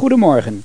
Goedemorgen.